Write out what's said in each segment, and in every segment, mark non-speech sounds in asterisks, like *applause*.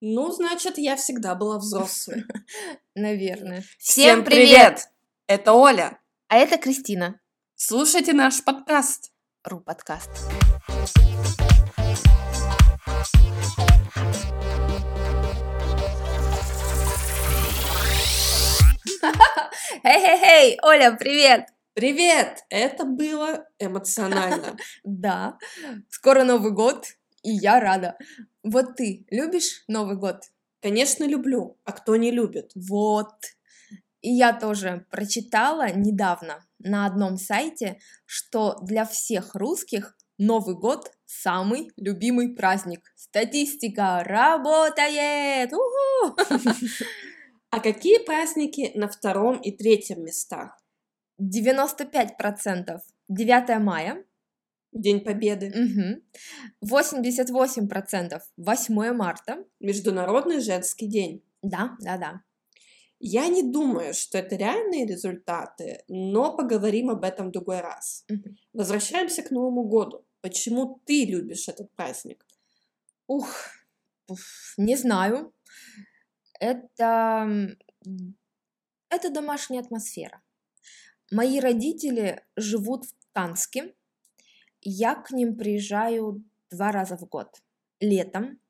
Ну, значит, я всегда была взрослой. *laughs* Наверное. Всем привет! Это Оля. А это Кристина. Слушайте наш подкаст. Ру подкаст. *laughs* Эй-эй-эй, Оля, привет! Привет! Это было эмоционально. *laughs* Да, скоро Новый год, и я рада. Вот ты любишь Новый год? Конечно, люблю. А кто не любит? Вот. И я тоже прочитала недавно на одном сайте, что для всех русских Новый год самый любимый праздник. Статистика работает! *laughs* А какие праздники на втором и третьем местах? 95% 9 мая, День Победы, Угу. 88% 8 марта. Международный женский день. Да, да, да. Я не думаю, что это реальные результаты, но поговорим об этом в другой раз. Мгм. Возвращаемся к Новому году. Почему ты любишь этот праздник? Ух, уф, не знаю. Это, это домашняя атмосфера. Мои родители живут в Канске. Я к ним приезжаю два раза в год. Летом,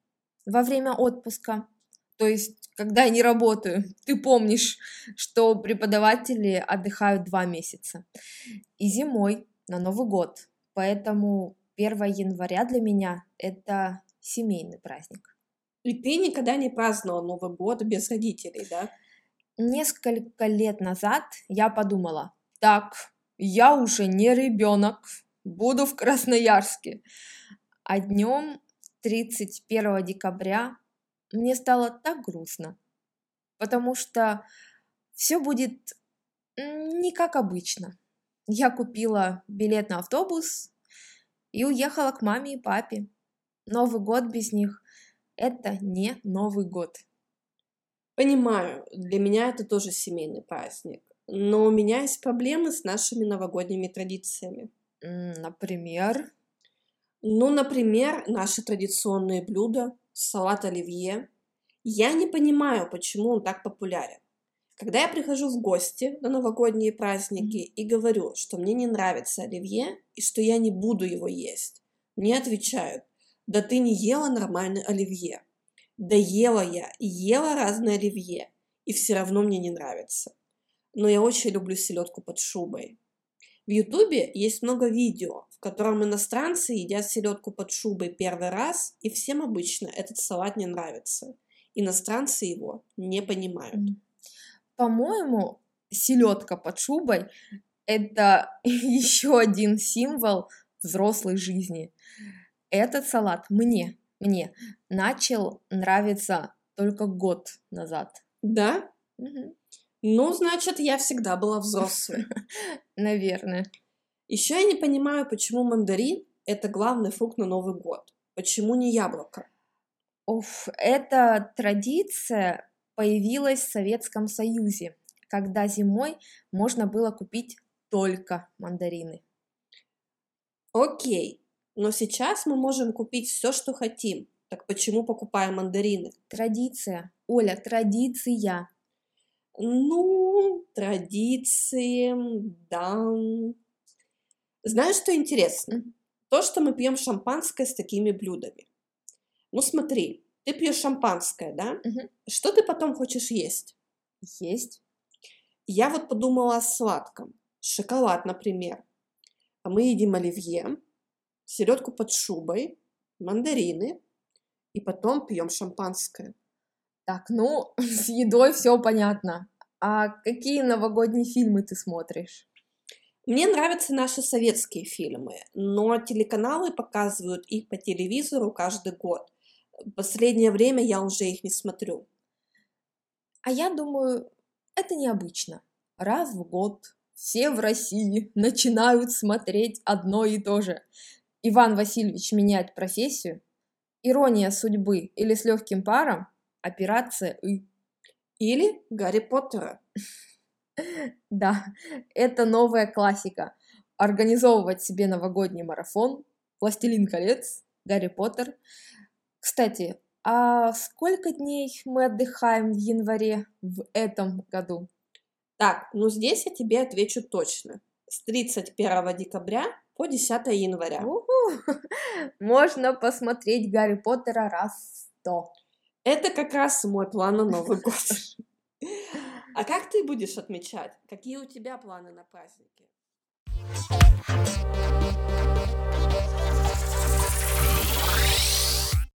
во время отпуска. То есть, когда я не работаю. *laughs* Ты помнишь, что преподаватели отдыхают два месяца. И зимой, на Новый год. Поэтому 1 января для меня это семейный праздник. И ты никогда не праздновал Новый год без родителей, да? Несколько лет назад я подумала, так, я уже не ребенок, буду в Красноярске. А днем 31 декабря мне стало так грустно, потому что все будет не как обычно. Я купила билет на автобус и уехала к маме и папе. Новый год без них – это не Новый год. Понимаю, для меня это тоже семейный праздник. Но у меня есть проблемы с нашими новогодними традициями. Например, Ну, например, наши традиционные блюда, салат оливье. Я не понимаю, почему он так популярен. Когда я прихожу в гости на новогодние праздники и говорю, что мне не нравится оливье и что я не буду его есть, мне отвечают, да ты не ела нормальный оливье. Да ела я, и ела разное оливье, и все равно мне не нравится. Но я очень люблю селедку под шубой. В Ютубе есть много видео, в котором иностранцы едят селедку под шубой первый раз, и всем обычно этот салат не нравится. Иностранцы его не понимают. По-моему, селедка под шубой – это *laughs* еще один символ взрослой жизни. Этот салат мне, мне начал нравиться только год назад. Да? Мгм. Ну, значит, я всегда была взрослой. *laughs* Наверное. Еще я не понимаю, почему мандарин – это главный фрукт на Новый год. Почему не яблоко? Уф, эта традиция появилась в Советском Союзе, когда зимой можно было купить только мандарины. Окей, но сейчас мы можем купить все, что хотим. Так почему покупаем мандарины? Традиция, Оля, традиция. Ну, традиции, да. Знаешь, что интересно? То, что мы пьем шампанское с такими блюдами. Ну, смотри, ты пьешь шампанское, да? Мгм. Что ты потом хочешь есть? Есть. Я вот подумала о сладком. Шоколад, например. А мы едим оливье, селедку под шубой, мандарины, и потом пьем шампанское. Так, ну, *laughs* с едой все понятно. А какие новогодние фильмы ты смотришь? Мне нравятся наши советские фильмы, но телеканалы показывают их по телевизору каждый год. В последнее время я уже их не смотрю. А я думаю, это необычно. Раз в год все в России начинают смотреть одно и то же. Иван Васильевич меняет профессию, ирония судьбы или с легким паром, операция И. Или Гарри Поттера. *laughs* Да, это новая классика. Организовывать себе новогодний марафон, Властелин колец, Гарри Поттер. Кстати, А сколько дней мы отдыхаем в январе в этом году? Так, ну здесь я тебе отвечу точно. С 31 декабря по 10 января. Уху! *laughs* Можно посмотреть Гарри Поттера раз сто. Это как раз мой план на Новый *laughs* год. А как ты будешь отмечать? Какие у тебя планы на праздники?